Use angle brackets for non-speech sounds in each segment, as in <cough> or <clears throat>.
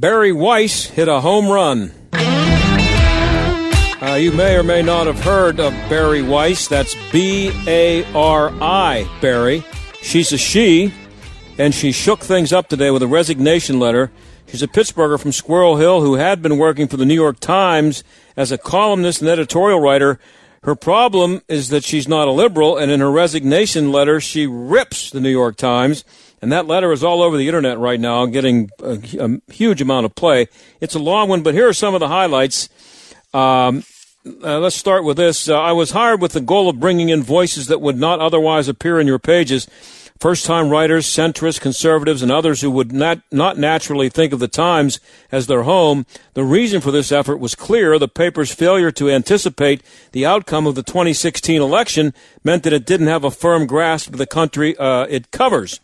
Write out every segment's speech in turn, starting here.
Bari Weiss hit a home run. Uh, you may or may not have heard of Bari Weiss. That's B A R I, Bari. She's a she, and she shook things up today with a resignation letter. She's a Pittsburgher from Squirrel Hill who had been working for the New York Times as a columnist and editorial writer. Her problem is that she's not a liberal, and in her resignation letter, she rips the New York Times. And that letter is all over the internet right now, getting a, a huge amount of play. It's a long one, but here are some of the highlights. Um, uh, let's start with this. Uh, I was hired with the goal of bringing in voices that would not otherwise appear in your pages. First time writers, centrists, conservatives, and others who would not, not naturally think of the Times as their home. The reason for this effort was clear. The paper's failure to anticipate the outcome of the 2016 election meant that it didn't have a firm grasp of the country uh, it covers.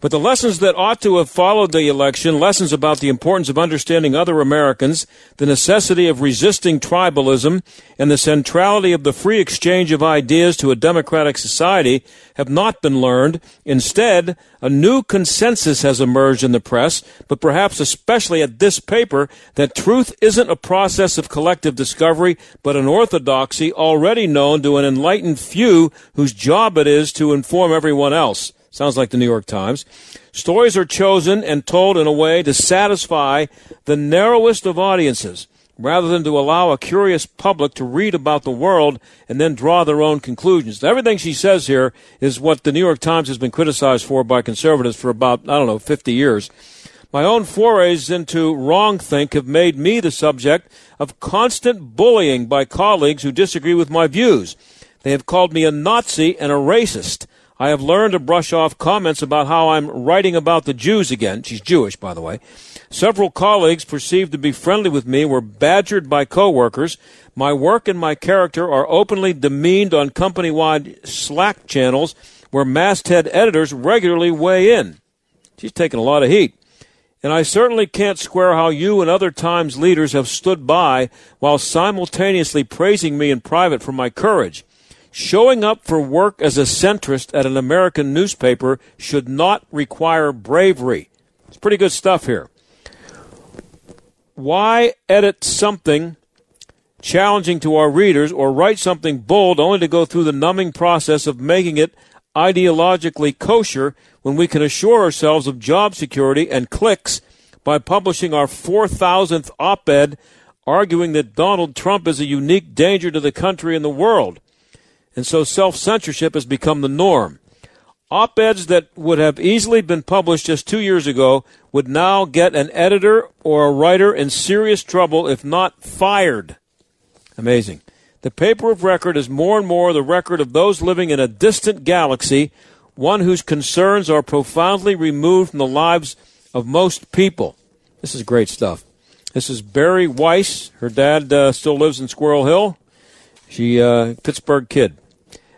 But the lessons that ought to have followed the election, lessons about the importance of understanding other Americans, the necessity of resisting tribalism, and the centrality of the free exchange of ideas to a democratic society, have not been learned. Instead, a new consensus has emerged in the press, but perhaps especially at this paper, that truth isn't a process of collective discovery, but an orthodoxy already known to an enlightened few whose job it is to inform everyone else. Sounds like the New York Times. Stories are chosen and told in a way to satisfy the narrowest of audiences rather than to allow a curious public to read about the world and then draw their own conclusions. Everything she says here is what the New York Times has been criticized for by conservatives for about, I don't know, 50 years. My own forays into wrongthink have made me the subject of constant bullying by colleagues who disagree with my views. They have called me a Nazi and a racist. I have learned to brush off comments about how I'm writing about the Jews again. She's Jewish, by the way. Several colleagues perceived to be friendly with me were badgered by coworkers. My work and my character are openly demeaned on company wide Slack channels where masthead editors regularly weigh in. She's taking a lot of heat. And I certainly can't square how you and other Times leaders have stood by while simultaneously praising me in private for my courage. Showing up for work as a centrist at an American newspaper should not require bravery. It's pretty good stuff here. Why edit something challenging to our readers or write something bold only to go through the numbing process of making it ideologically kosher when we can assure ourselves of job security and clicks by publishing our 4,000th op ed arguing that Donald Trump is a unique danger to the country and the world? And so self censorship has become the norm. Op eds that would have easily been published just two years ago would now get an editor or a writer in serious trouble if not fired. Amazing. The paper of record is more and more the record of those living in a distant galaxy, one whose concerns are profoundly removed from the lives of most people. This is great stuff. This is Bari Weiss. Her dad uh, still lives in Squirrel Hill. She uh, Pittsburgh kid.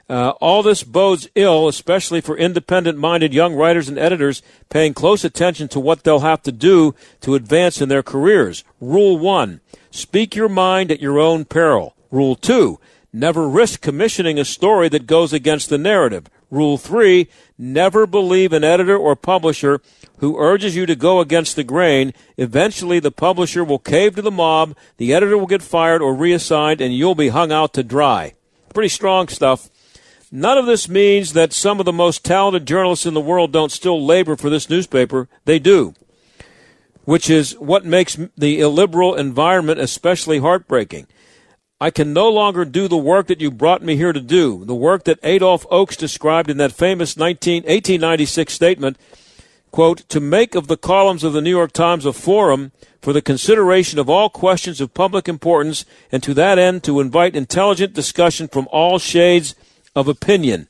Uh, all this bodes ill, especially for independent minded young writers and editors paying close attention to what they'll have to do to advance in their careers. Rule 1 Speak your mind at your own peril. Rule 2 Never risk commissioning a story that goes against the narrative. Rule 3 Never believe an editor or publisher who urges you to go against the grain. Eventually, the publisher will cave to the mob, the editor will get fired or reassigned, and you'll be hung out to dry. Pretty strong stuff. None of this means that some of the most talented journalists in the world don't still labor for this newspaper. They do, which is what makes the illiberal environment especially heartbreaking. I can no longer do the work that you brought me here to do, the work that Adolph Ochs described in that famous 19, 1896 statement, quote, to make of the columns of the New York Times a forum for the consideration of all questions of public importance, and to that end to invite intelligent discussion from all shades of opinion.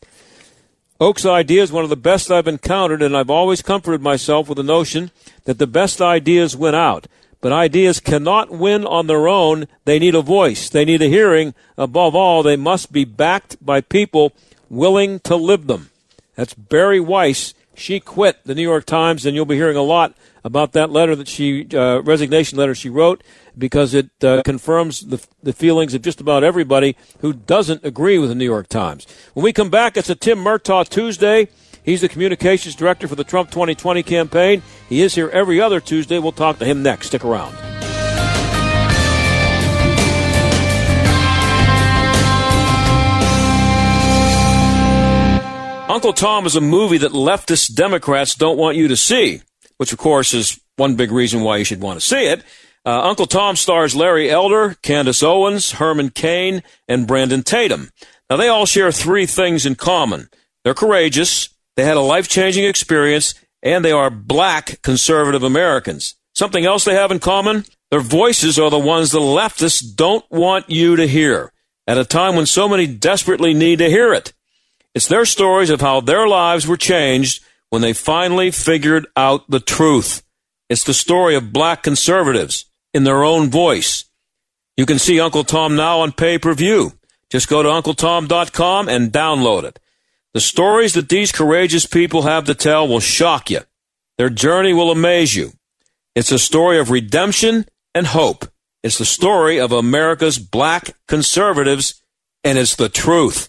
Ochs's idea is one of the best I've encountered, and I've always comforted myself with the notion that the best ideas win out. But ideas cannot win on their own. They need a voice. They need a hearing. Above all, they must be backed by people willing to live them. That's Bari Weiss. She quit the New York Times, and you'll be hearing a lot about that letter that she, uh, resignation letter she wrote because it uh, confirms the, the feelings of just about everybody who doesn't agree with the New York Times. When we come back, it's a Tim Murtaugh Tuesday. He's the communications director for the Trump 2020 campaign. He is here every other Tuesday. We'll talk to him next. Stick around. Uncle Tom is a movie that leftist Democrats don't want you to see, which of course is one big reason why you should want to see it. Uh, Uncle Tom stars Larry Elder, Candace Owens, Herman Cain, and Brandon Tatum. Now they all share three things in common. They're courageous, they had a life-changing experience, and they are black conservative Americans. Something else they have in common? Their voices are the ones the leftists don't want you to hear at a time when so many desperately need to hear it. It's their stories of how their lives were changed when they finally figured out the truth. It's the story of black conservatives in their own voice. You can see Uncle Tom now on pay per view. Just go to UncleTom.com and download it. The stories that these courageous people have to tell will shock you. Their journey will amaze you. It's a story of redemption and hope. It's the story of America's black conservatives, and it's the truth.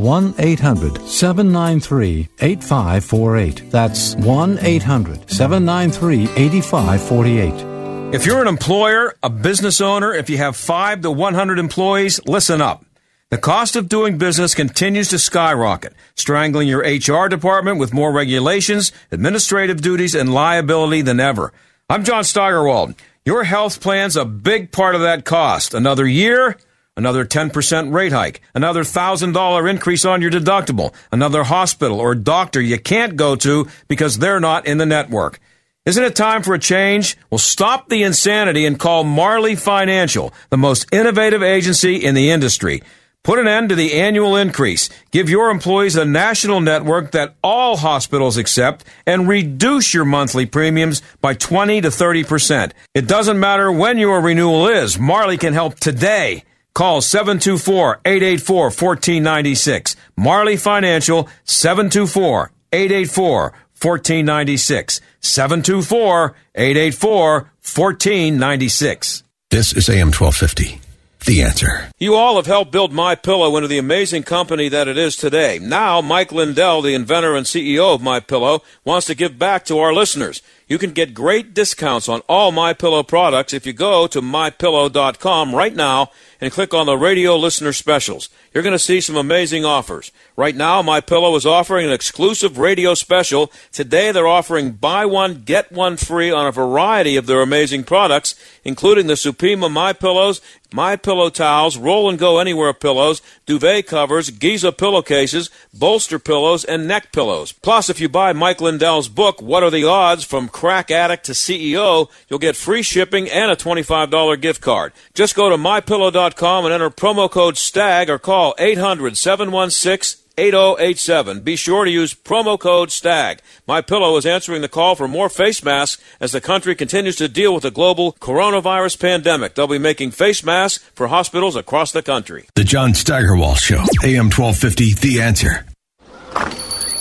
1 800 793 8548. That's 1 800 793 8548. If you're an employer, a business owner, if you have 5 to 100 employees, listen up. The cost of doing business continues to skyrocket, strangling your HR department with more regulations, administrative duties, and liability than ever. I'm John Steigerwald. Your health plan's a big part of that cost. Another year, another 10% rate hike, another $1,000 increase on your deductible, another hospital or doctor you can't go to because they're not in the network. Isn't it time for a change? Well, stop the insanity and call Marley Financial, the most innovative agency in the industry. Put an end to the annual increase. Give your employees a national network that all hospitals accept and reduce your monthly premiums by 20 to 30%. It doesn't matter when your renewal is. Marley can help today. Call 724-884-1496. Marley Financial 724-884-1496. 724-884-1496. This is AM 1250 the answer. You all have helped build My Pillow into the amazing company that it is today. Now, Mike Lindell, the inventor and CEO of My Pillow, wants to give back to our listeners. You can get great discounts on all My Pillow products if you go to mypillow.com right now and click on the radio listener specials. You're going to see some amazing offers. Right now, My Pillow is offering an exclusive radio special. Today, they're offering buy one get one free on a variety of their amazing products, including the Supima My Pillows, My Pillow towels, roll and go anywhere pillows, duvet covers, Giza pillowcases, bolster pillows, and neck pillows. Plus, if you buy Mike Lindell's book, What Are the Odds? From Crack Addict to CEO, you'll get free shipping and a $25 gift card. Just go to mypillow.com and enter promo code STAG or call 800 716 8087. Be sure to use promo code STAG. My Pillow is answering the call for more face masks as the country continues to deal with the global coronavirus pandemic. They'll be making face masks for hospitals across the country. The John Steigerwald Show, AM 1250, The Answer.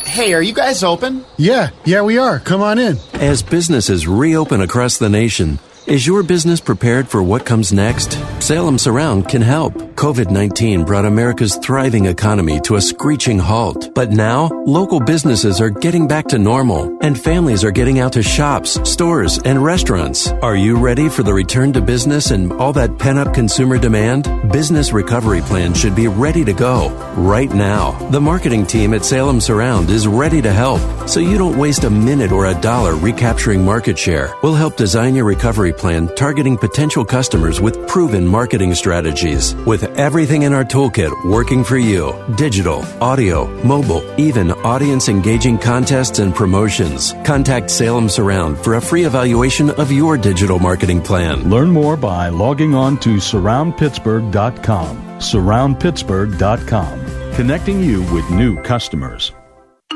Hey, are you guys open? Yeah, yeah, we are. Come on in. As businesses reopen across the nation, is your business prepared for what comes next? Salem Surround can help. COVID 19 brought America's thriving economy to a screeching halt. But now, local businesses are getting back to normal, and families are getting out to shops, stores, and restaurants. Are you ready for the return to business and all that pent up consumer demand? Business Recovery Plan should be ready to go right now. The marketing team at Salem Surround is ready to help, so you don't waste a minute or a dollar recapturing market share. We'll help design your recovery plan targeting potential customers with proven marketing strategies. With everything in our toolkit working for you digital, audio, mobile, even audience engaging contests and promotions. Contact Salem Surround for a free evaluation of your digital marketing plan. Learn more by logging on to surroundpittsburgh.com. Surroundpittsburgh.com, connecting you with new customers.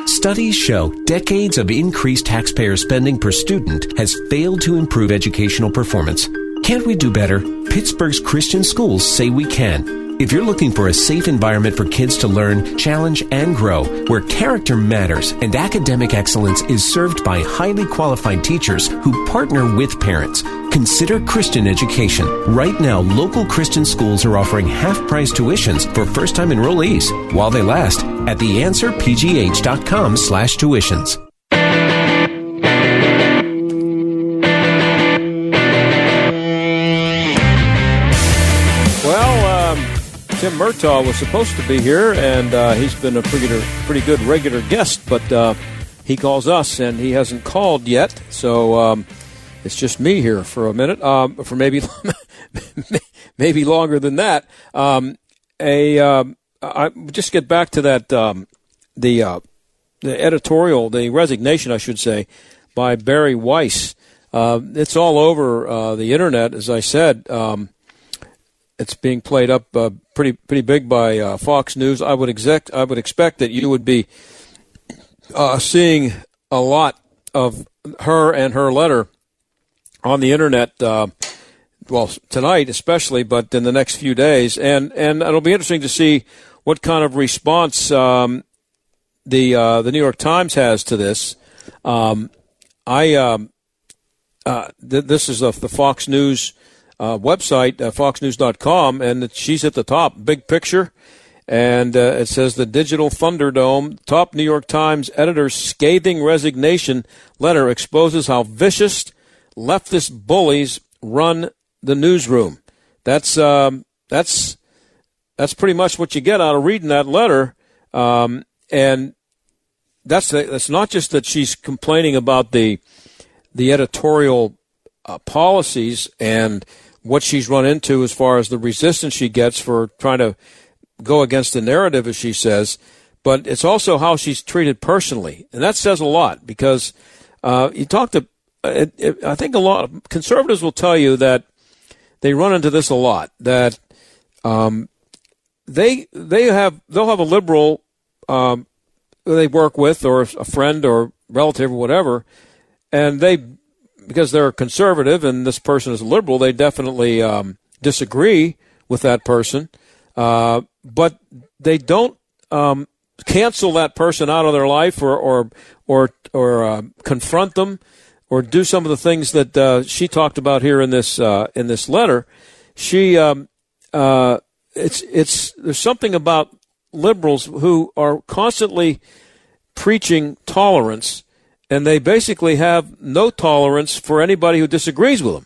Studies show decades of increased taxpayer spending per student has failed to improve educational performance. Can't we do better? Pittsburgh's Christian schools say we can. If you're looking for a safe environment for kids to learn, challenge, and grow, where character matters and academic excellence is served by highly qualified teachers who partner with parents, consider Christian education. Right now, local Christian schools are offering half price tuitions for first time enrollees while they last at theanswerpgh.com slash tuitions. Murtaugh was supposed to be here, and uh, he's been a pretty, pretty good regular guest, but uh, he calls us, and he hasn't called yet, so um, it's just me here for a minute, um, for maybe <laughs> maybe longer than that. Um, a um, I just get back to that um, the uh, the editorial, the resignation, I should say, by Bari Weiss. Uh, it's all over uh, the internet, as I said. Um, it's being played up uh, pretty pretty big by uh, Fox News. I would expect I would expect that you would be uh, seeing a lot of her and her letter on the internet. Uh, well, tonight especially, but in the next few days, and and it'll be interesting to see what kind of response um, the uh, the New York Times has to this. Um, I um, uh, th- this is the Fox News uh, website, uh, foxnews.com, and she's at the top, big picture. And uh, it says the Digital Thunderdome, top New York Times editor's scathing resignation letter exposes how vicious leftist bullies run the newsroom. That's um, that's that's pretty much what you get out of reading that letter. Um, and that's that's not just that she's complaining about the the editorial uh, policies and what she's run into as far as the resistance she gets for trying to go against the narrative, as she says, but it's also how she's treated personally, and that says a lot because uh, you talk to. It, it, I think a lot of conservatives will tell you that they run into this a lot. That um, they they have they'll have a liberal um, they work with or a friend or relative or whatever, and they because they're conservative and this person is liberal, they definitely um, disagree with that person, uh, but they don't um, cancel that person out of their life or or or, or uh, confront them or do some of the things that uh, she talked about here in this uh, in this letter. She um, uh, it's it's there's something about liberals who are constantly preaching tolerance and they basically have no tolerance for anybody who disagrees with them.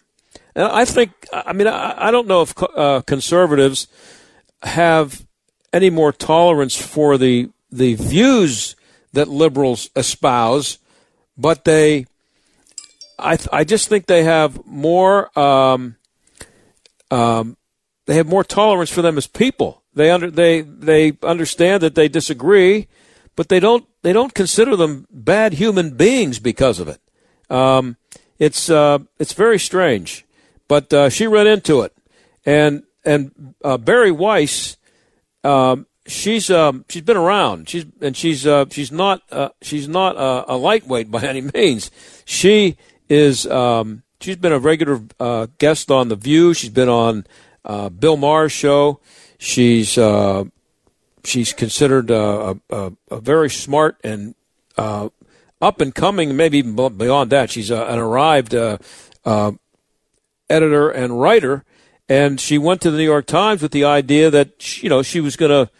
And I think, I mean, I, I don't know if uh, conservatives have any more tolerance for the the views that liberals espouse, but they, I, I just think they have more, um, um, they have more tolerance for them as people. They under they they understand that they disagree, but they don't they don't consider them bad human beings because of it. Um, it's uh, it's very strange, but uh, she ran into it, and and uh, Bari Weiss, um, she's um, she's been around. She's and she's uh, she's not uh, she's not a, a, lightweight <laughs> by any means. She is um, she's been a regular uh, guest on the View. She's been on Bill Maher's show. She's she's considered a, a, a very smart and uh, up and coming, maybe even beyond that. She's a, an arrived uh, uh, editor and writer, and she went to the New York Times with the idea that you know she was going to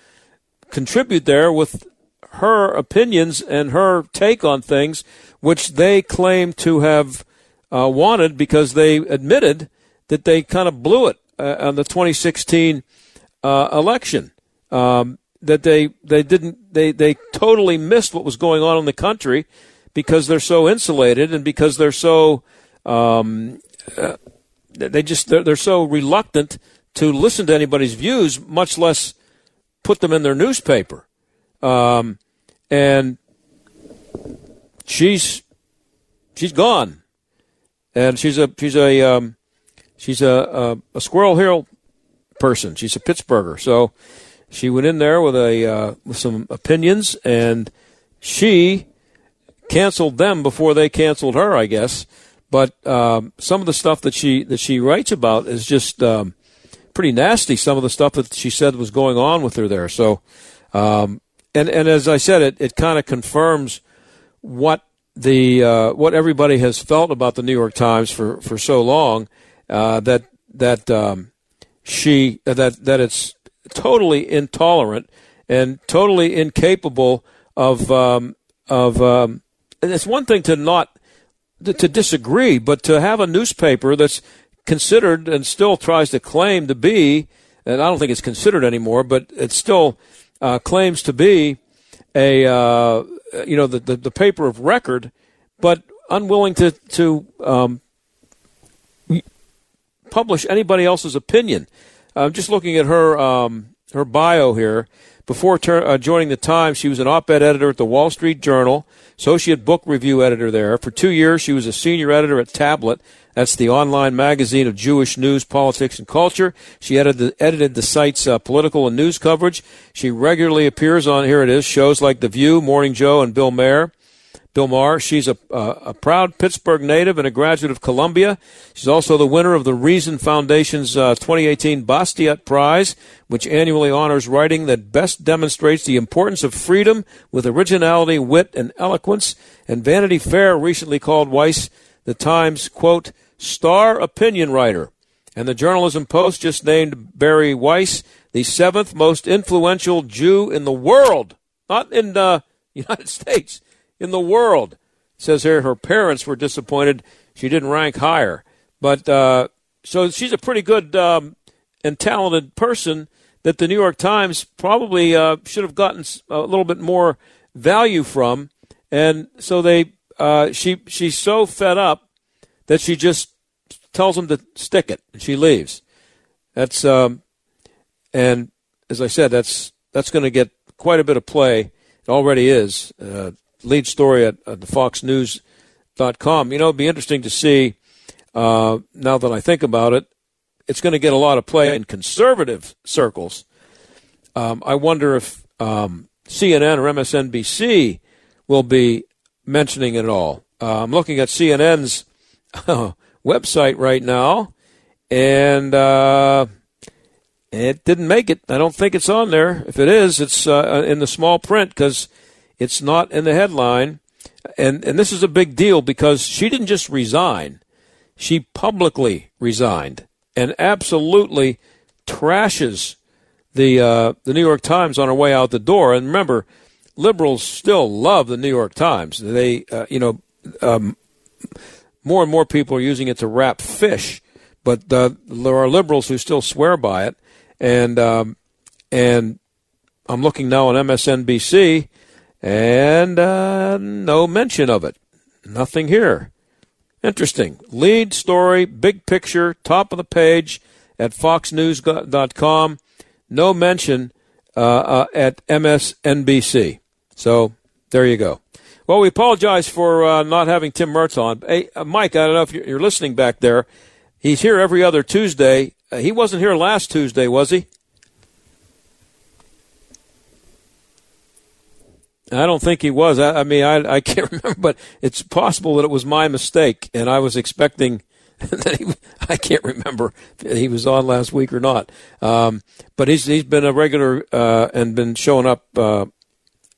contribute there with her opinions and her take on things, which they claim to have uh, wanted because they admitted that they kind of blew it uh, on the 2016 uh, election. Um, that they they didn't they they totally missed what was going on in the country because they're so insulated and because they're so um, uh, they just they're, they're so reluctant to listen to anybody's views, much less put them in their newspaper. Um, and she's she's gone, and she's a she's a um, she's a, a, a Squirrel Hill person. She's a Pittsburgher, so she went in there with a uh, with some opinions, and she canceled them before they canceled her, I guess. But um, some of the stuff that she that she writes about is just um, pretty nasty. Some of the stuff that she said was going on with her there. So, um, and and as I said, it it kind of confirms what the uh, what everybody has felt about the New York Times for for so long uh, that that um, she that that it's totally intolerant and totally incapable of um, of. Um, it's one thing to not to disagree, but to have a newspaper that's considered and still tries to claim to be, and I don't think it's considered anymore, but it still uh, claims to be a uh, you know the, the, the paper of record, but unwilling to to um, publish anybody else's opinion. I'm just looking at her um, her bio here. Before ter- uh, joining the Times, she was an op-ed editor at the Wall Street Journal, associate book review editor there. For two years, she was a senior editor at Tablet. That's the online magazine of Jewish news, politics, and culture. She edited the, edited the site's uh, political and news coverage. She regularly appears on, here it is, shows like The View, Morning Joe, and Bill Maher. Bill She's a, uh, a proud Pittsburgh native and a graduate of Columbia. She's also the winner of the Reason Foundation's uh, 2018 Bastiat Prize, which annually honors writing that best demonstrates the importance of freedom with originality, wit, and eloquence. And Vanity Fair recently called Weiss the Times, quote, star opinion writer. And the Jerusalem Post just named Bari Weiss the seventh most influential Jew in the world, not in the uh, <laughs> United States in the world. It says here her parents were disappointed she didn't rank higher. But uh, so she's a pretty good um, and talented person that the New York Times probably uh, should have gotten a little bit more value from. And so they, uh, she, she's so fed up that she just tells them to stick it, and she leaves. That's, um, and as I said, that's that's going to get quite a bit of play. It already is. Uh, lead story at, at the foxnews.com. You know, it'd be interesting to see, uh, now that I think about it, it's going to get a lot of play in conservative circles. Um, I wonder if um, CNN or MSNBC will be mentioning it all. Uh, I'm looking at CNN's uh, <laughs> website right now, and uh, it didn't make it. I don't think it's on there. If it is, it's uh, in the small print because it's not in the headline. And, and this is a big deal because she didn't just resign, she publicly resigned and absolutely trashes the, uh, the New York Times on her way out the door. And remember, liberals still love the New York Times. They, uh, you know, um, more and more people are using it to wrap fish, but uh, there are liberals who still swear by it. And um, and I'm looking now on MSNBC, and uh, no mention of it. Nothing here. Interesting. Lead story, big picture, top of the page at foxnews.com. No mention uh, uh, at MSNBC. So there you go. Well, we apologize for uh, not having Tim Mertz on. Hey, uh, Mike, I don't know if you're listening back there. He's here every other Tuesday. Uh, he wasn't here last Tuesday, was he? I don't think he was. I, I mean, I, I can't <laughs> remember, but it's possible that it was my mistake, and I was expecting <laughs> that he. I can't remember if he was on last week or not. Um, but he's he's been a regular uh, and been showing up uh,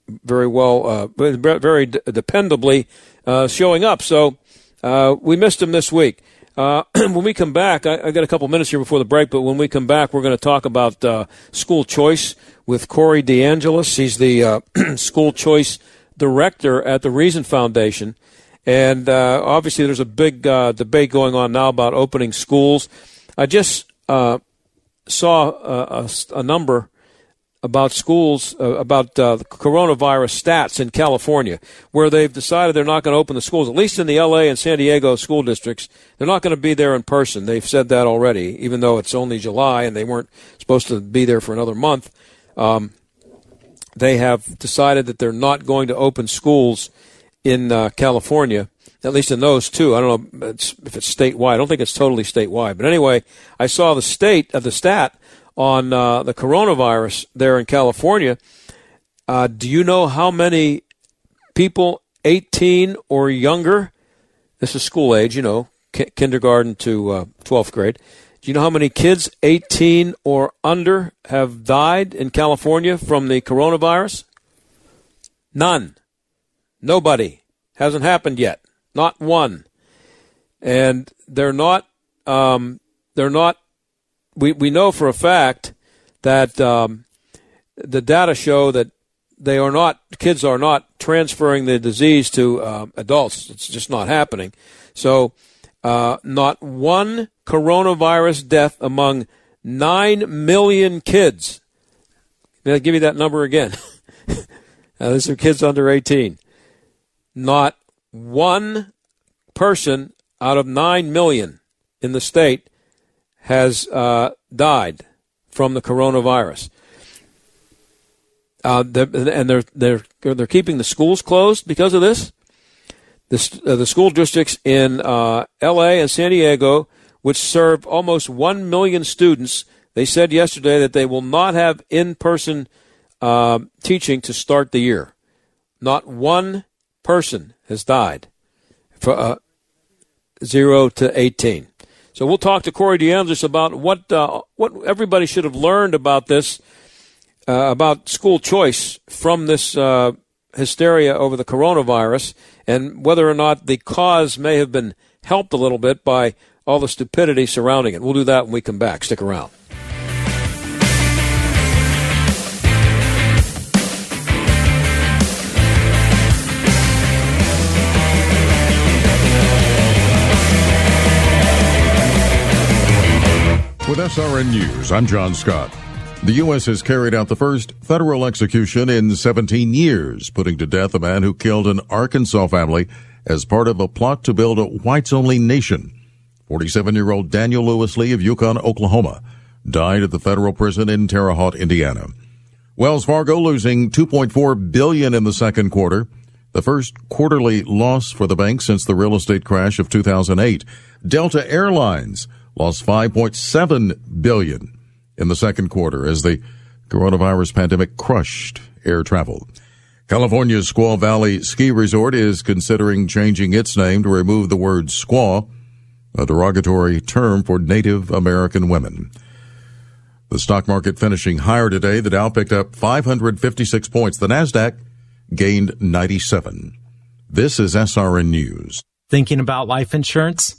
very well, uh, very dependably uh, showing up. So uh, we missed him this week. Uh, <clears throat> when we come back, I, I, got a couple minutes here before the break, but when we come back, we're going to talk about school choice with Corey DeAngelis. He's the uh, <clears throat> school choice director at the Reason Foundation. And uh, obviously, there's a big uh, debate going on now about opening schools. I just uh, saw a, a, a number about schools, uh, about uh, coronavirus stats in California, where they've decided they're not going to open the schools, at least in the LA and San Diego school districts. They're not going to be there in person. They've said that already, even though it's only July and they weren't supposed to be there for another month. Um, they have decided that they're not going to open schools in uh, California, at least in those two. I don't know if it's statewide. I don't think it's totally statewide. But anyway, I saw the state of the stat on uh, the coronavirus there in California. Uh, do you know how many people 18 or younger? This is school age, you know, kindergarten to uh, 12th grade. Do you know how many kids 18 or under have died in California from the coronavirus? None. Nobody. Hasn't happened yet. Not one. And they're not. Um, they're not we, we know for a fact that um, the data show that they are not kids are not transferring the disease to uh, adults. It's just not happening. So, uh, not one coronavirus death among nine million kids. May I give you that number again? now, <laughs> these are kids under 18. Not one person out of nine million in the state has uh, died from the coronavirus. Uh, and they're they're they're keeping the schools closed because of this. The, uh, the school districts in uh, L.A. and San Diego, which serve almost one million students, they said yesterday that they will not have in-person uh, teaching to start the year. Not one person has died for uh, zero to eighteen. So we'll talk to Corey DeAngelis about what uh, what everybody should have learned about this, uh, about school choice from this hysteria over the coronavirus, and whether or not the cause may have been helped a little bit by all the stupidity surrounding it. We'll do that when we come back. Stick around. With SRN News, I'm John Scott. The U.S. has carried out the first federal execution in 17 years, putting to death a man who killed an Arkansas family as part of a plot to build a whites only nation. 47 year old Daniel Lewis Lee of Yukon, Oklahoma, died at the federal prison in Terre Haute, Indiana. Wells Fargo losing 2.4 billion in the second quarter, the first quarterly loss for the bank since the real estate crash of 2008. Delta Airlines lost 5.7 billion in the second quarter as the coronavirus pandemic crushed air travel. California's Squaw Valley Ski Resort is considering changing its name to remove the word squaw, a derogatory term for Native American women. The stock market finishing higher today. The Dow picked up 556 points. The Nasdaq gained 97. This is SRN News. Thinking about life insurance?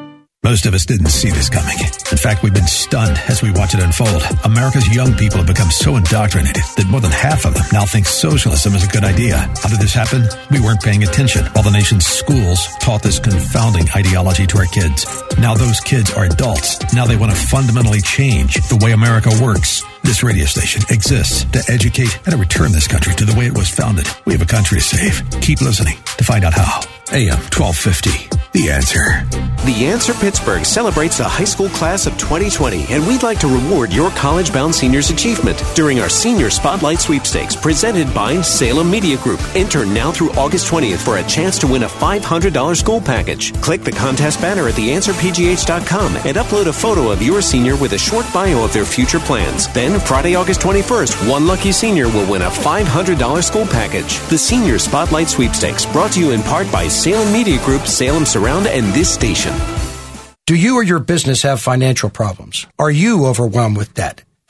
Most of us didn't see this coming. In fact, we've been stunned as we watch it unfold. America's young people have become so indoctrinated that more than half of them now think socialism is a good idea. How did this happen? We weren't paying attention while the nation's schools taught this confounding ideology to our kids. Now those kids are adults. Now they want to fundamentally change the way America works. This radio station exists to educate and to return this country to the way it was founded. We have a country to save. Keep listening to find out how. AM 1250. The answer. The Answer Pittsburgh celebrates the high school class of 2020, and we'd like to reward your college bound seniors' achievement during our Senior Spotlight Sweepstakes presented by Salem Media Group. Enter now through August 20th for a chance to win a $500 school package. Click the contest banner at theanswerpgh.com and upload a photo of your senior with a short bio of their future plans. Then, Friday, August 21st, one lucky senior will win a $500 school package. The Senior Spotlight Sweepstakes brought to you in part by Salem Media Group, Salem Surround, and this station. Do you or your business have financial problems? Are you overwhelmed with debt?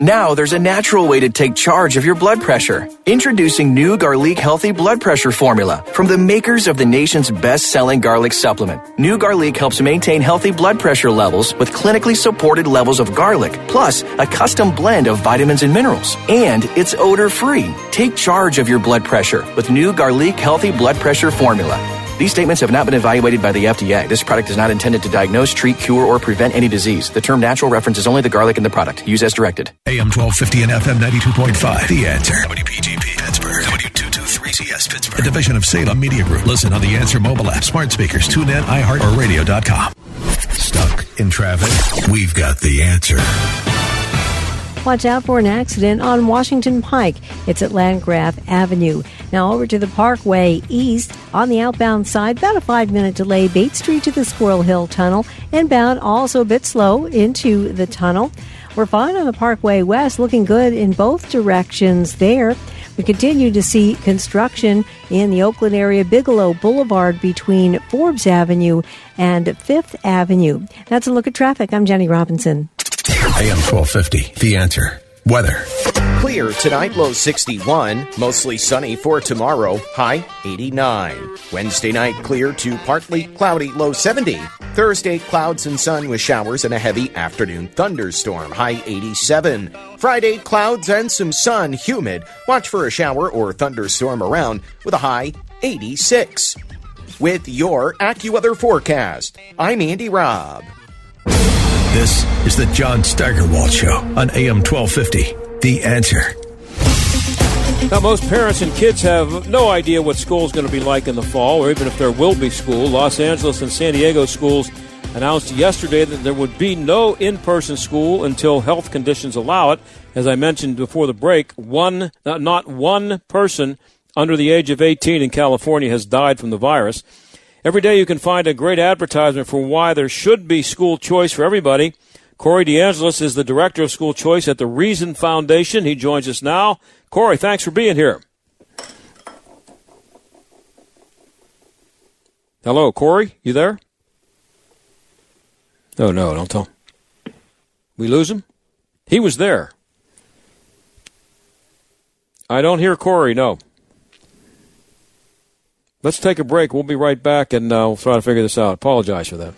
Now there's a natural way to take charge of your blood pressure. Introducing new Garlique Healthy Blood Pressure Formula from the makers of the nation's best selling garlic supplement. New Garlique helps maintain healthy blood pressure levels with clinically supported levels of garlic, plus a custom blend of vitamins and minerals. And it's odor free. Take charge of your blood pressure with new Garlique Healthy Blood Pressure Formula. These statements have not been evaluated by the FDA. This product is not intended to diagnose, treat, cure, or prevent any disease. The term natural references only the garlic in the product. Use as directed. AM 1250 and FM 92.5. The answer. WPGP Pittsburgh. W223CS Pittsburgh. A division of Salem Media Group. Listen on the Answer mobile app, smart speakers, tune in, iHeart, or radio.com. Stuck in traffic? We've got the answer. Watch out for an accident on Washington Pike. It's at Landgraf Avenue. Now over to the Parkway East on the outbound side, about a five minute delay, Bates Street to the Squirrel Hill Tunnel. Inbound also a bit slow into the tunnel. We're fine on the Parkway West, looking good in both directions there. We continue to see construction in the Oakland area, Bigelow Boulevard between Forbes Avenue and Fifth Avenue. That's a look at traffic. I'm Jenny Robinson. AM 1250. The answer. Weather. Clear tonight, low 61. Mostly sunny for tomorrow, high 89. Wednesday night, clear to partly cloudy, low 70. Thursday, clouds and sun with showers and a heavy afternoon thunderstorm, high 87. Friday, clouds and some sun, humid. Watch for a shower or thunderstorm around with a high 86. With your AccuWeather forecast, I'm Andy Robb. This is the John Steigerwald Show on AM 1250. The answer. Now, most parents and kids have no idea what school is going to be like in the fall, or even if there will be school. Los Angeles and San Diego schools announced yesterday that there would be no in person school until health conditions allow it. As I mentioned before the break, one, not one person under the age of 18 in California has died from the virus. Every day you can find a great advertisement for why there should be school choice for everybody. Corey DeAngelis is the director of school choice at the Reason Foundation. He joins us now. Corey, thanks for being here. Hello, Corey, you there? Oh no, don't tell. We lose him? He was there. I don't hear Corey, no. Let's take a break. We'll be right back and uh, we'll try to figure this out. Apologize for that.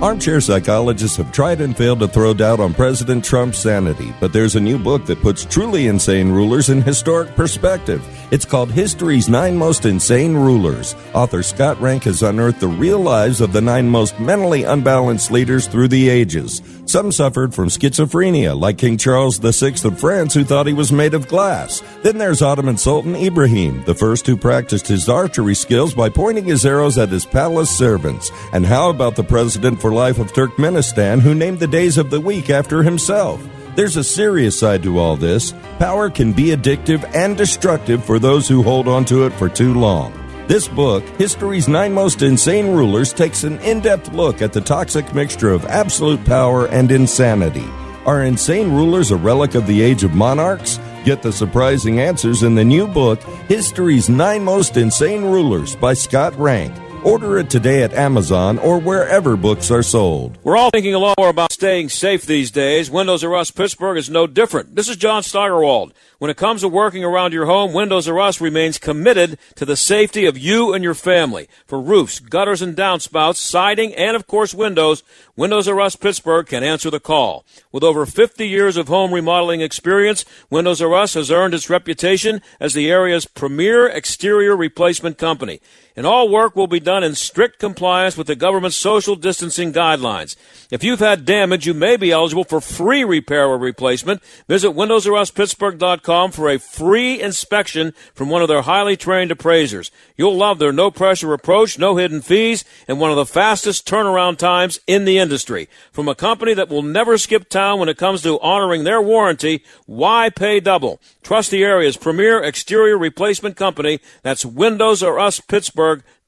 Armchair psychologists have tried and failed to throw doubt on President Trump's sanity, but there's a new book that puts truly insane rulers in historic perspective. It's called History's Nine Most Insane Rulers. Author Scott Rank has unearthed the real lives of the nine most mentally unbalanced leaders through the ages. Some suffered from schizophrenia, like King Charles VI of France, who thought he was made of glass. Then there's Ottoman Sultan Ibrahim, the first who practiced his archery skills by pointing his arrows at his palace servants. And how about the president for life of Turkmenistan, who named the days of the week after himself? There's a serious side to all this. Power can be addictive and destructive for those who hold on to it for too long. This book, History's Nine Most Insane Rulers, takes an in depth look at the toxic mixture of absolute power and insanity. Are insane rulers a relic of the age of monarchs? Get the surprising answers in the new book, History's Nine Most Insane Rulers by Scott Rank. Order it today at Amazon or wherever books are sold. We're all thinking a lot more about staying safe these days. Windows R Us Pittsburgh is no different. This is John Steigerwald. When it comes to working around your home, Windows R Us remains committed to the safety of you and your family. For roofs, gutters and downspouts, siding, and of course windows, Windows R Us Pittsburgh can answer the call. With over 50 years of home remodeling experience, Windows R Us has earned its reputation as the area's premier exterior replacement company. And all work will be done in strict compliance with the government's social distancing guidelines. If you've had damage, you may be eligible for free repair or replacement. Visit WindowsRUsPittsburgh.com for a free inspection from one of their highly trained appraisers. You'll love their no pressure approach, no hidden fees, and one of the fastest turnaround times in the industry. From a company that will never skip town when it comes to honoring their warranty, why pay double? Trust the area's premier exterior replacement company. That's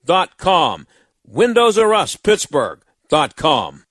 WindowsRUsPittsburgh.com. WindowsRUsPittsburgh.com.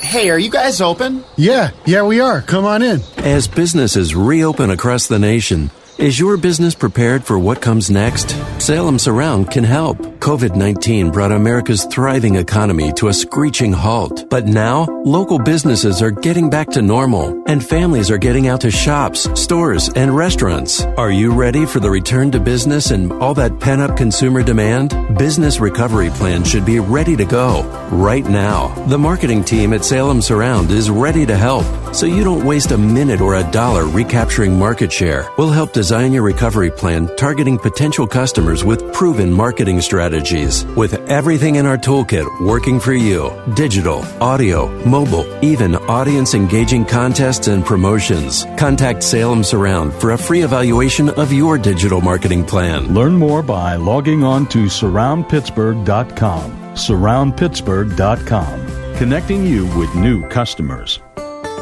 Hey, are you guys open? Yeah, yeah, we are. Come on in. As businesses reopen across the nation, is your business prepared for what comes next? Salem Surround can help. COVID 19 brought America's thriving economy to a screeching halt. But now, local businesses are getting back to normal, and families are getting out to shops, stores, and restaurants. Are you ready for the return to business and all that pent up consumer demand? Business Recovery Plan should be ready to go right now. The marketing team at Salem Surround is ready to help, so you don't waste a minute or a dollar recapturing market share. We'll help design your recovery plan targeting potential customers with proven marketing strategies. With everything in our toolkit working for you digital, audio, mobile, even audience engaging contests and promotions. Contact Salem Surround for a free evaluation of your digital marketing plan. Learn more by logging on to surroundpittsburgh.com. Surroundpittsburgh.com, connecting you with new customers.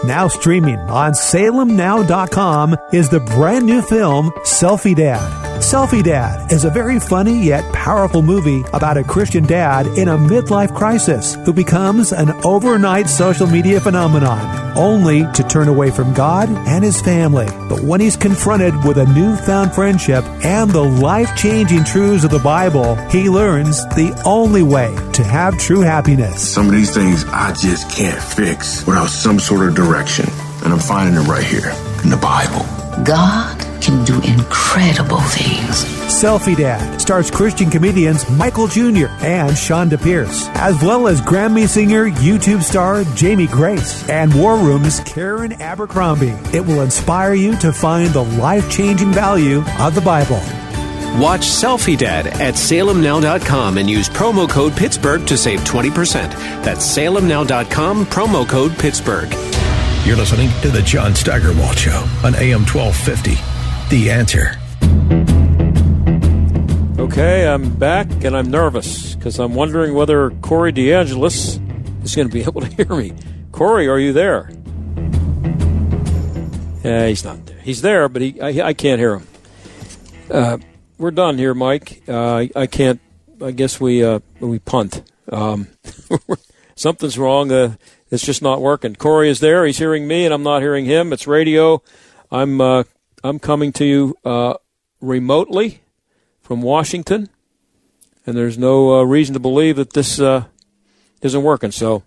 Now streaming on salemnow.com is the brand new film Selfie Dad. Selfie Dad is a very funny yet powerful movie about a Christian dad in a midlife crisis who becomes an overnight social media phenomenon, only to turn away from God and his family. But when he's confronted with a newfound friendship and the life changing truths of the Bible, he learns the only way to have true happiness. Some of these things I just can't fix without some sort of direction. And I'm finding it right here in the Bible. God can do incredible things. Selfie Dad stars Christian comedians Michael Jr. and Chonda Pierce, as well as Grammy singer, YouTube star Jamie Grace, and War Room's Karen Abercrombie. It will inspire you to find the life changing value of the Bible. Watch Selfie Dad at salemnow.com and use promo code Pittsburgh to save 20%. That's salemnow.com, promo code Pittsburgh. You're listening to The John Steigerwald Show on AM 1250. The answer. Okay, I'm back and I'm nervous because I'm wondering whether Corey DeAngelis is going to be <laughs> able to hear me. Corey, are you there? Yeah, he's not there. He's there, but he I, I can't hear him. Uh, we're done here, Mike. Uh, I, can't. I guess we uh, we punt. Um, <laughs> something's wrong. It's just not working. Corey is there. He's hearing me, and I'm not hearing him. It's radio. I'm uh, I'm coming to you uh, remotely from Washington, and there's no uh, reason to believe that this uh, isn't working. So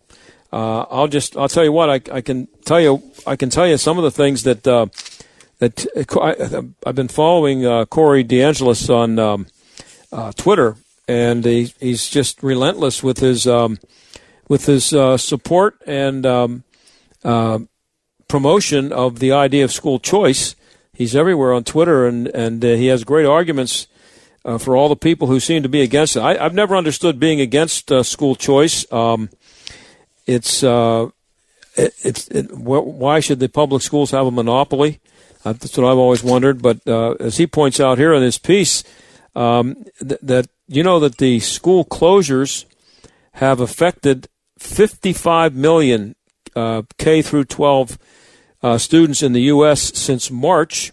uh, I'll just I'll tell you what I, I, can tell you I can tell you some of the things that uh, that I, have been following Corey DeAngelis on um, Twitter, and he, he's just relentless with his um, with his support and um, promotion of the idea of school choice he's everywhere on Twitter, and and uh, he has great arguments uh, for all the people who seem to be against it. I, have never understood being against uh, school choice. Um, it's uh, it, it's it, why should the public schools have a monopoly? Uh, that's what I've always wondered. But uh, as he points out here in this piece, um, th- that you know that the school closures have affected 55 million K through 12 uh, students in the U.S. since March.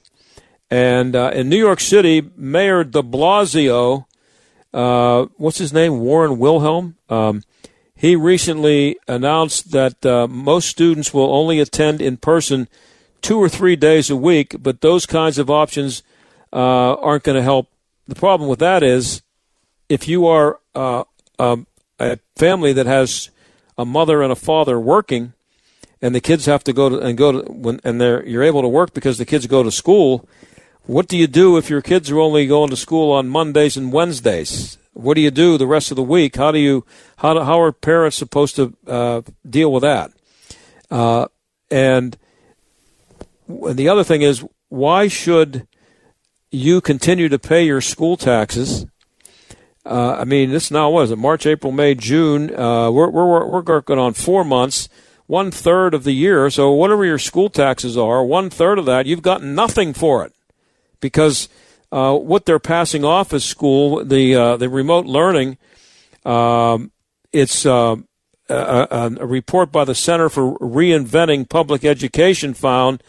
And uh, in New York City, Mayor de Blasio, uh, what's his name? Warren Wilhelm. Um, he recently announced that uh, most students will only attend in person two or three days a week, but those kinds of options uh, aren't going to help. The problem with that is if you are uh, um, a family that has a mother and a father working, and the kids have to go to and go to when and they're you're able to work because the kids go to school. What do you do if your kids are only going to school on Mondays and Wednesdays? What do you do the rest of the week? How do you how do, how are parents supposed to uh, deal with that? Uh, and the other thing is, why should you continue to pay your school taxes? Uh, I mean, this now was it? March, April, May, June. Uh, we're we're we're working on four months, one third of the year. So whatever your school taxes are, one third of that, you've got nothing for it because uh, what they're passing off as school, the uh, the remote learning, um, it's uh, a, a, report by the Center for Reinventing Public Education found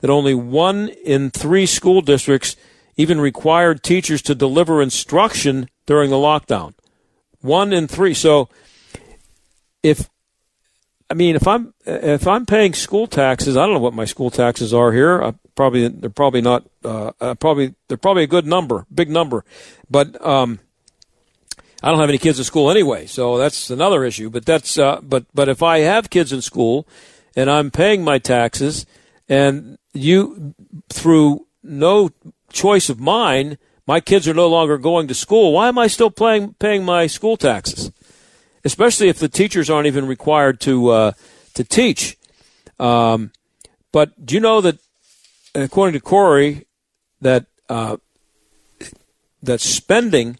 that only one in three school districts even required teachers to deliver instruction during the lockdown. One in three. So, if I mean, if I'm if I'm paying school taxes, I don't know what my school taxes are here. I probably they're probably not uh, uh, probably they're probably a good number, big number, but um, I don't have any kids in school anyway, so that's another issue. But that's uh, but but if I have kids in school and I'm paying my taxes, and you through no choice of mine, my kids are no longer going to school. Why am I still paying paying my school taxes? especially if the teachers aren't even required to uh, to teach. Um, but do you know that, according to Corey, that uh, that spending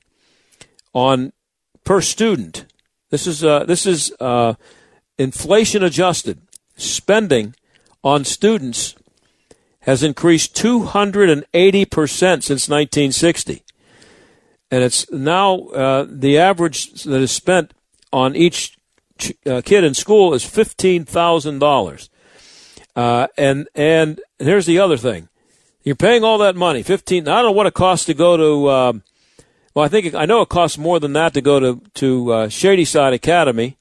on per student this is uh, this is uh, inflation adjusted spending on students has increased 280 percent since 1960 and it's now uh, the average that is spent on each uh, kid in school is fifteen thousand uh, dollars. And and here's the other thing: you're paying all that money, fifteen. I don't know what it costs to go to. Uh, well, I think I know it costs more than that to go to to uh, Shadyside Academy.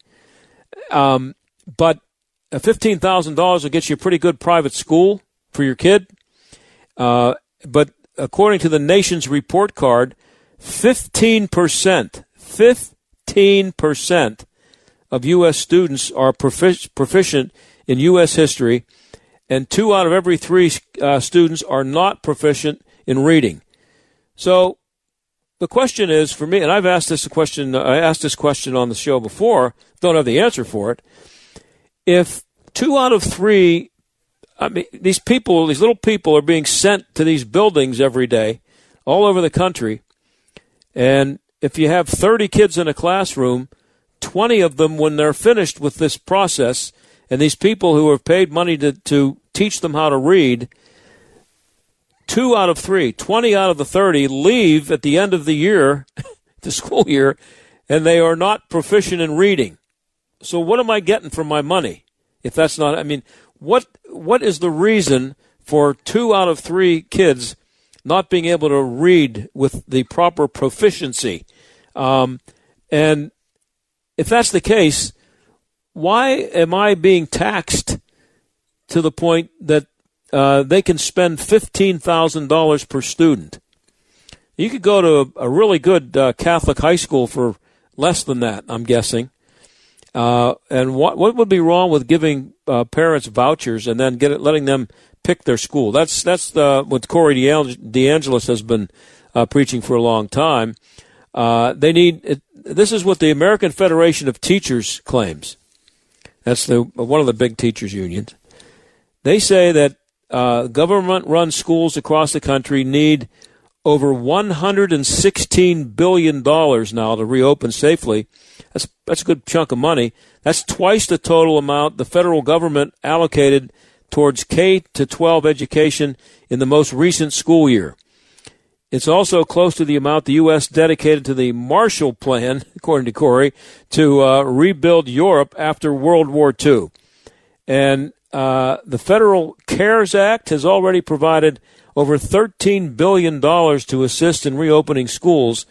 Um, but thousand dollars will get you a pretty good private school for your kid. Uh, but according to the nation's report card, fifteen percent, 15% of U.S. students are proficient in U.S. history, and two out of every three uh, students are not proficient in reading. So the question is for me, and I've asked this question. I asked this question on the show before. Don't have the answer for it. If two out of three, I mean, these people, these little people, are being sent to these buildings every day, all over the country, and if you have 30 kids in a classroom, 20 of them, when they're finished with this process, and these people who have paid money to, to teach them how to read, two out of three, 20 out of the 30 leave at the end of the year, <laughs> the school year, and they are not proficient in reading. So what am I getting for my money? If that's not, I mean, what what is the reason for two out of three kids not being able to read with the proper proficiency. Um, and if that's the case, why am I being taxed to the point that uh, they can spend $15,000 per student? You could go to a, really good uh, Catholic high school for less than that, I'm guessing. Uh, and what what would be wrong with giving uh, parents vouchers and then get it, letting them pick their school. That's that's the, what Corey DeAngelis has been uh, preaching for a long time. Uh, they need this is what the American Federation of Teachers claims. That's the one of the big teachers unions. They say that uh, government-run schools across the country need over 116 billion dollars now to reopen safely. That's that's a good chunk of money. That's twice the total amount the federal government allocated towards K to 12 education in the most recent school year. It's also close to the amount the U.S. dedicated to the Marshall Plan, <laughs> according to Corey, to uh, rebuild Europe after World War II. And uh, the federal CARES Act has already provided over $13 billion to assist in reopening schools.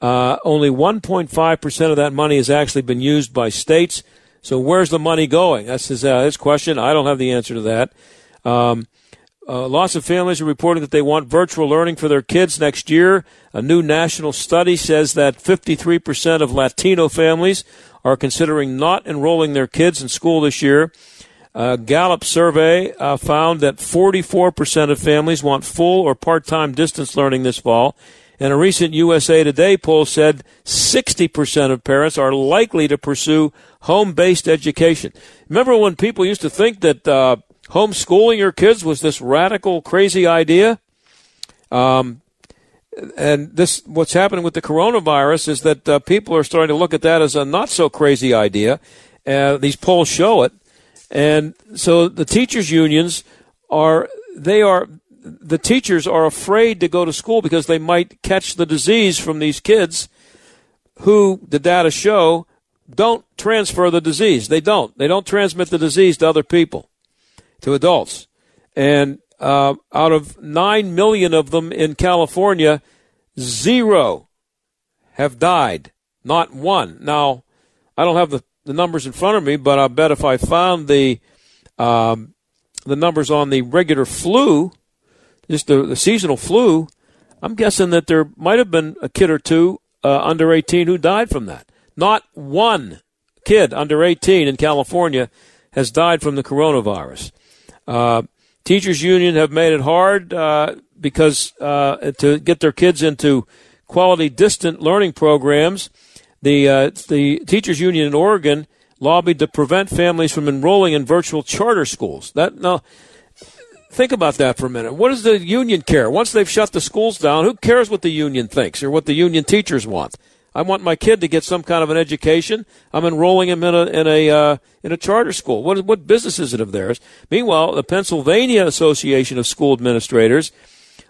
Uh, only 1.5% of that money has actually been used by states. So where's the money going? That's his, uh, his question. I don't have the answer to that. Um, uh, lots of families are reporting that they want virtual learning for their kids next year. A new national study says that 53% of Latino families are considering not enrolling their kids in school this year. A Gallup survey uh, found that 44% of families want full or part time distance learning this fall. And a recent USA Today poll said 60% of parents are likely to pursue home based education. Remember when people used to think that uh, homeschooling your kids was this radical, crazy idea? Um, and this, what's happening with the coronavirus is that uh, people are starting to look at that as a not so crazy idea. Uh, these polls show it. And so the teachers' unions are, they are, the teachers are afraid to go to school because they might catch the disease from these kids who, the data show, don't transfer the disease. They don't. They don't transmit the disease to other people, to adults. And uh, out of 9 million of them in California, zero have died. Not one. Now, I don't have the the numbers in front of me, but I bet if I found the um, the numbers on the regular flu, just the, the, seasonal flu, I'm guessing that there might have been a kid or two uh, under 18 who died from that. Not one kid under 18 in California has died from the coronavirus. Uh, teachers union have made it hard uh, because uh, to get their kids into quality distant learning programs the uh, the teachers union in Oregon lobbied to prevent families from enrolling in virtual charter schools. That now think about that for a minute. What does the union care? Once they've shut the schools down, who cares what the union thinks or what the union teachers want? I want my kid to get some kind of an education. I'm enrolling him in a in a uh, in a charter school. What what business is it of theirs? Meanwhile, the Pennsylvania Association of School Administrators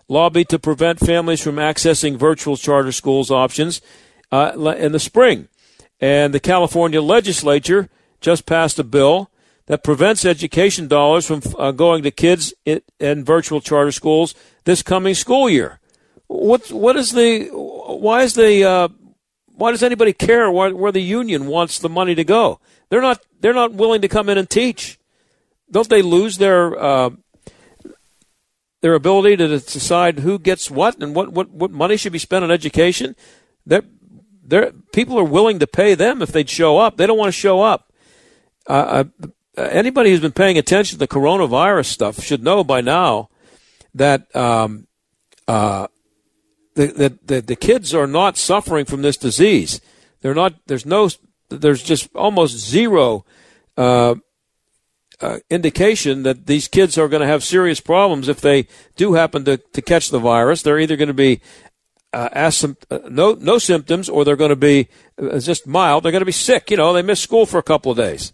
lobbied to prevent families from accessing virtual charter schools options uh, in the spring. And the California legislature just passed a bill that prevents education dollars from uh, going to kids in, in, virtual charter schools this coming school year. What what is the why is the uh, why does anybody care where, where the union wants the money to go? They're not they're not willing to come in and teach. Don't they lose their uh, their ability to decide who gets what and what, what, what money should be spent on education? They're, they're, people are willing to pay them if they'd show up. They don't want to show up. Uh, uh, anybody who's been paying attention to the coronavirus stuff should know by now that um, uh, the, the, the, the kids are not suffering from this disease. They're not. There's no. There's just almost zero uh, uh, indication that these kids are going to have serious problems if they do happen to, to catch the virus. They're either going to be uh, asym- uh, no no symptoms, or they're going to be uh, just mild. They're going to be sick. You know, they miss school for a couple of days.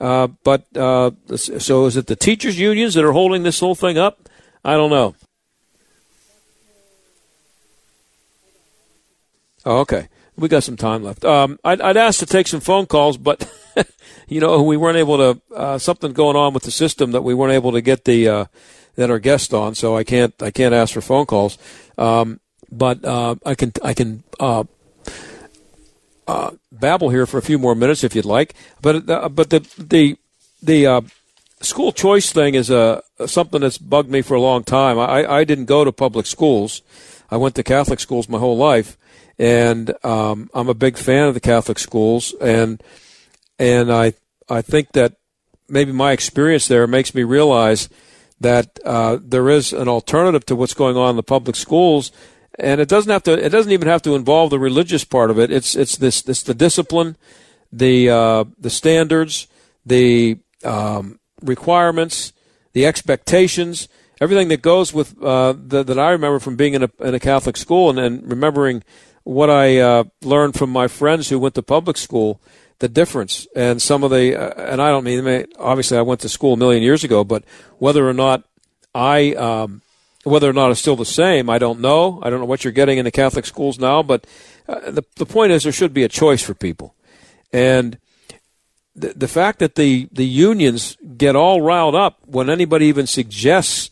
Uh, but uh, so is it the teachers' unions that are holding this whole thing up? I don't know. Oh, okay. We got some time left. Um, I'd, I'd ask to take some phone calls, but <laughs> you know we weren't able to. Uh, something going on with the system that we weren't able to get the that our guest on, so I can't I can't ask for phone calls. Um, but uh, I can I can uh, uh, babble here for a few more minutes if you'd like. But uh, but the the the uh, school choice thing is a uh, something that's bugged me for a long time. I I didn't go to public schools. I went to Catholic schools my whole life, and um, I'm a big fan of the Catholic schools, and and I I think that maybe my experience there makes me realize that uh, there is an alternative to what's going on in the public schools and it doesn't have to. It doesn't even have to involve the religious part of it. It's it's this it's the discipline, the uh, the standards, the um, requirements, the expectations, everything that goes with uh, the, that I remember from being in a in a Catholic school and, and remembering what I uh, learned from my friends who went to public school. The difference and some of the uh, and I don't mean obviously I went to school a million years ago, but whether or not I um, whether or not it's still the same, I don't know. I don't know what you're getting in the Catholic schools now, but uh, the the point is there should be a choice for people, and the, the fact that the, the unions get all riled up when anybody even suggests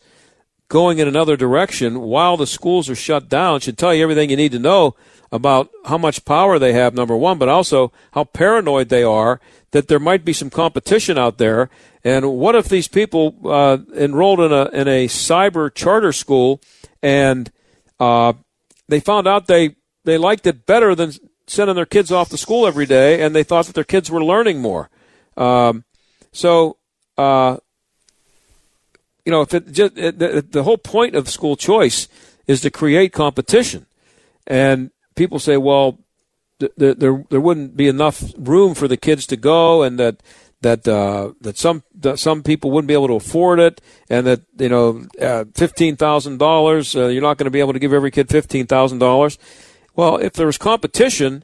going in another direction while the schools are shut down should tell you everything you need to know about how much power they have, number one, but also how paranoid they are that there might be some competition out there. And what if these people uh, enrolled in a in a cyber charter school and uh, they found out they they liked it better than sending their kids off to school every day, and they thought that their kids were learning more. Um, so, uh, you know, if it just it, the, the whole point of school choice is to create competition, and people say, well, th- th- there there wouldn't be enough room for the kids to go, and that that uh, that some that some people wouldn't be able to afford it, and that you know uh, fifteen thousand uh, dollars you're not going to be able to give every kid fifteen thousand dollars. Well, if there was competition,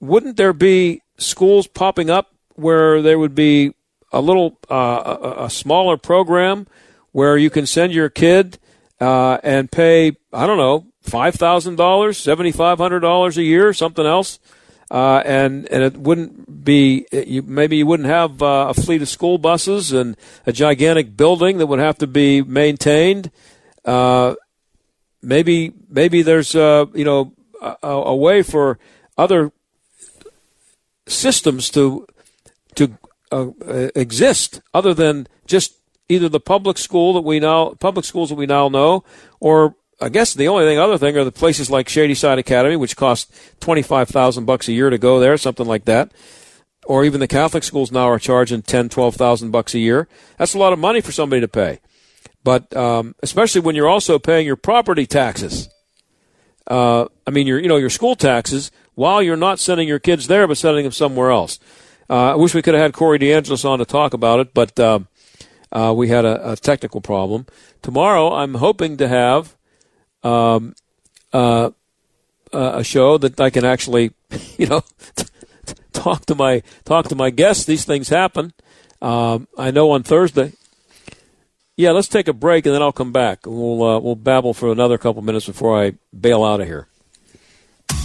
wouldn't there be schools popping up where there would be a little uh, a, a, smaller program where you can send your kid uh, and pay I don't know five thousand dollars, seventy five hundred dollars a year, something else, uh, and and it wouldn't be you, maybe you wouldn't have uh, a fleet of school buses and a gigantic building that would have to be maintained. Uh, maybe maybe there's uh, you know a, a, way for other systems to to uh, exist other than just either the public school that we now public schools that we now know or I guess the only thing other thing are the places like Shadyside Academy, which cost twenty five thousand bucks a year to go there, something like that. Or even the Catholic schools now are charging ten, twelve thousand bucks a year. That's a lot of money for somebody to pay. But um, especially when you're also paying your property taxes. Uh, I mean, your you know your school taxes while you're not sending your kids there, but sending them somewhere else. Uh, I wish we could have had Corey DeAngelis on to talk about it, but uh, uh we had a, a technical problem. Tomorrow, I'm hoping to have um, uh, uh, a show that I can actually, <laughs> you know, <laughs> talk to my talk to my guests. These things happen. Um, I know on Thursday. Yeah, let's take a break and then I'll come back. We'll uh, we'll babble for another couple minutes before I bail out of here.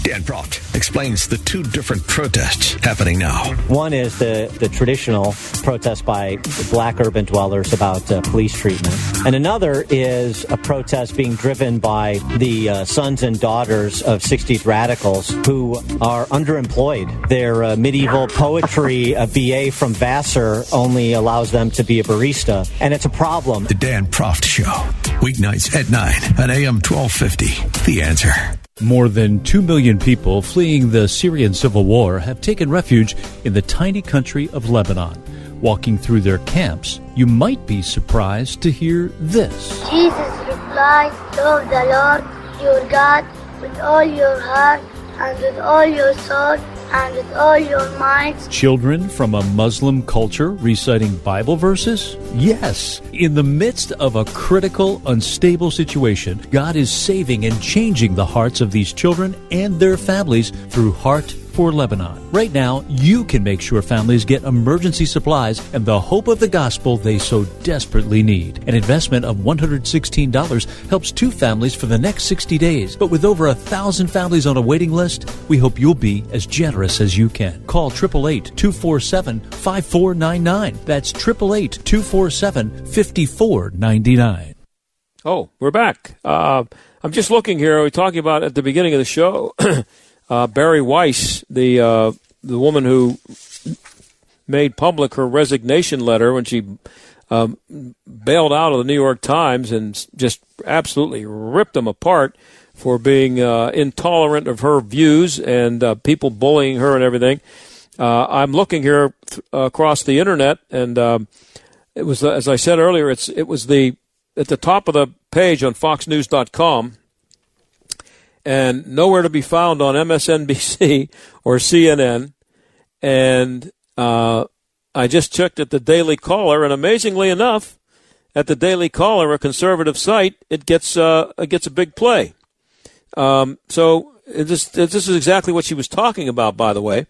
Dan Proft explains the two different protests happening now. One is the, the traditional protest by black urban dwellers about uh, police treatment. And another is a protest being driven by the uh, sons and daughters of 60s radicals who are underemployed. Their uh, medieval poetry BA from Vassar only allows them to be a barista. And it's a problem. The Dan Proft Show. Weeknights at 9 on AM 1250. The answer. More than 2 million people fleeing the Syrian civil war have taken refuge in the tiny country of Lebanon. Walking through their camps, you might be surprised to hear this. Jesus replied, Love the Lord your God with all your heart and with all your soul and with all your minds. Children from a Muslim culture reciting Bible verses? Yes. In the midst of a critical, unstable situation, God is saving and changing the hearts of these children and their families through Heart for Lebanon. Right now, you can make sure families get emergency supplies and the hope of the gospel they so desperately need. An investment of $116 helps two families for the next 60 days. But with over a thousand families on a waiting list, we hope you'll be as generous as you can. Call 888 247 5499. That's 888 247 5499. Oh, we're back. Uh, I'm just looking here. Are We're talking about at the beginning of the show <clears throat> uh, Bari Weiss, the uh, the woman who made public her resignation letter when she um, bailed out of the New York Times and just absolutely ripped them apart for being uh, intolerant of her views and uh, people bullying her and everything. Uh, I'm looking here th- across the internet, and um, it was as I said earlier. It's it was the at the top of the page on FoxNews.com and nowhere to be found on MSNBC <laughs> or CNN. And uh, I just checked at the Daily Caller, and amazingly enough, at the Daily Caller, a conservative site, it gets uh, it gets a big play. Um, so this this is exactly what she was talking about, by the way.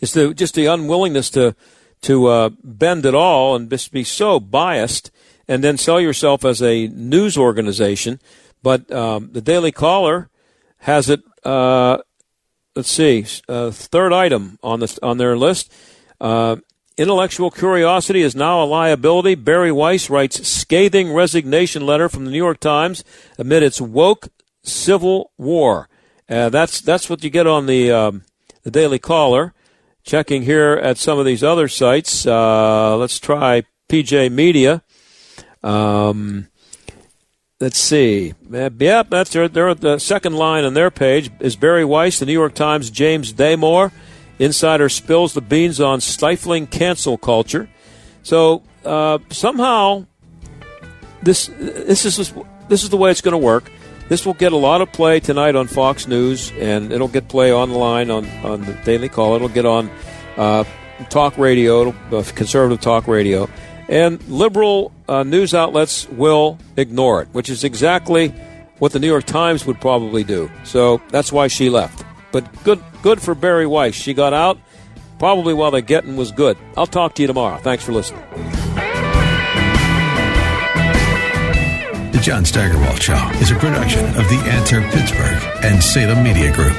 It's the just the unwillingness to to uh, bend at all and just be so biased, and then sell yourself as a news organization but um, the Daily Caller has it. Uh, let's see, uh, third item on the on their list. Uh, intellectual curiosity is now a liability. Bari Weiss writes scathing resignation letter from the New York Times amid its woke civil war. Uh, that's that's what you get on the um, the Daily Caller. Checking here at some of these other sites. Uh, let's try PJ Media. Um, let's see. Yep, that's their, they're the second line on their page is Bari Weiss, the New York Times, James Damore. Insider spills the beans on stifling cancel culture. So uh, somehow this this is this is the way it's going to work. This will get a lot of play tonight on Fox News, and it'll get play online on, on the Daily Call. It'll get on uh, talk radio, uh, conservative talk radio, and liberal uh, news outlets will ignore it, which is exactly what the New York Times would probably do. So that's why she left. But good, good for Bari Weiss. She got out probably while the getting was good. I'll talk to you tomorrow. Thanks for listening. The John Steigerwald Show is a production of the Answer Pittsburgh and Salem Media Group.